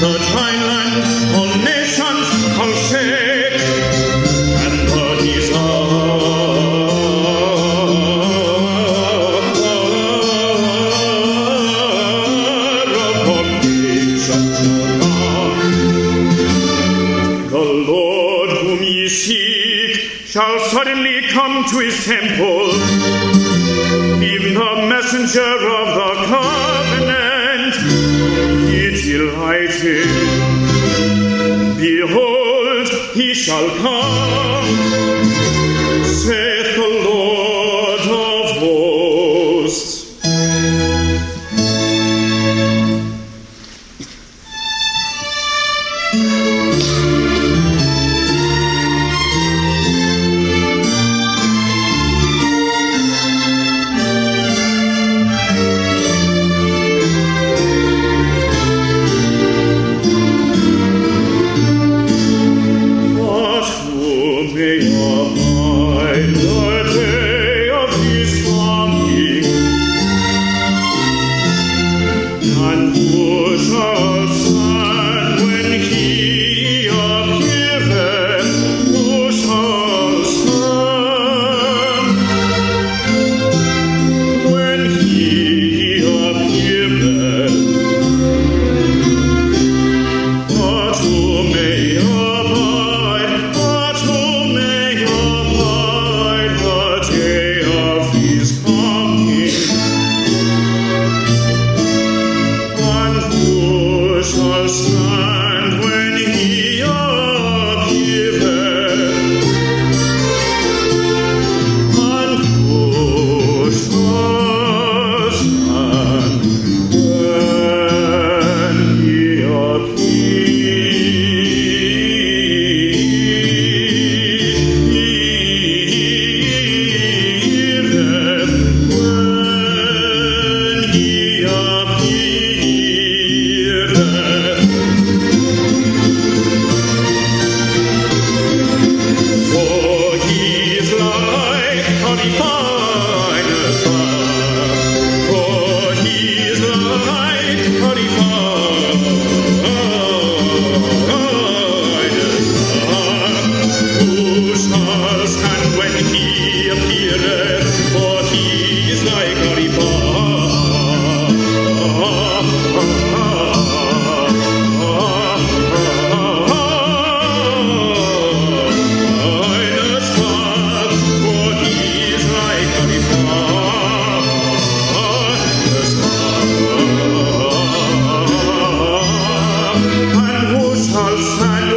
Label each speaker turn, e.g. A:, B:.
A: the shake, and the. The Lord whom ye seek shall suddenly come to his temple, even the messenger of the covenant. shall come. an Christmas. Toll sein.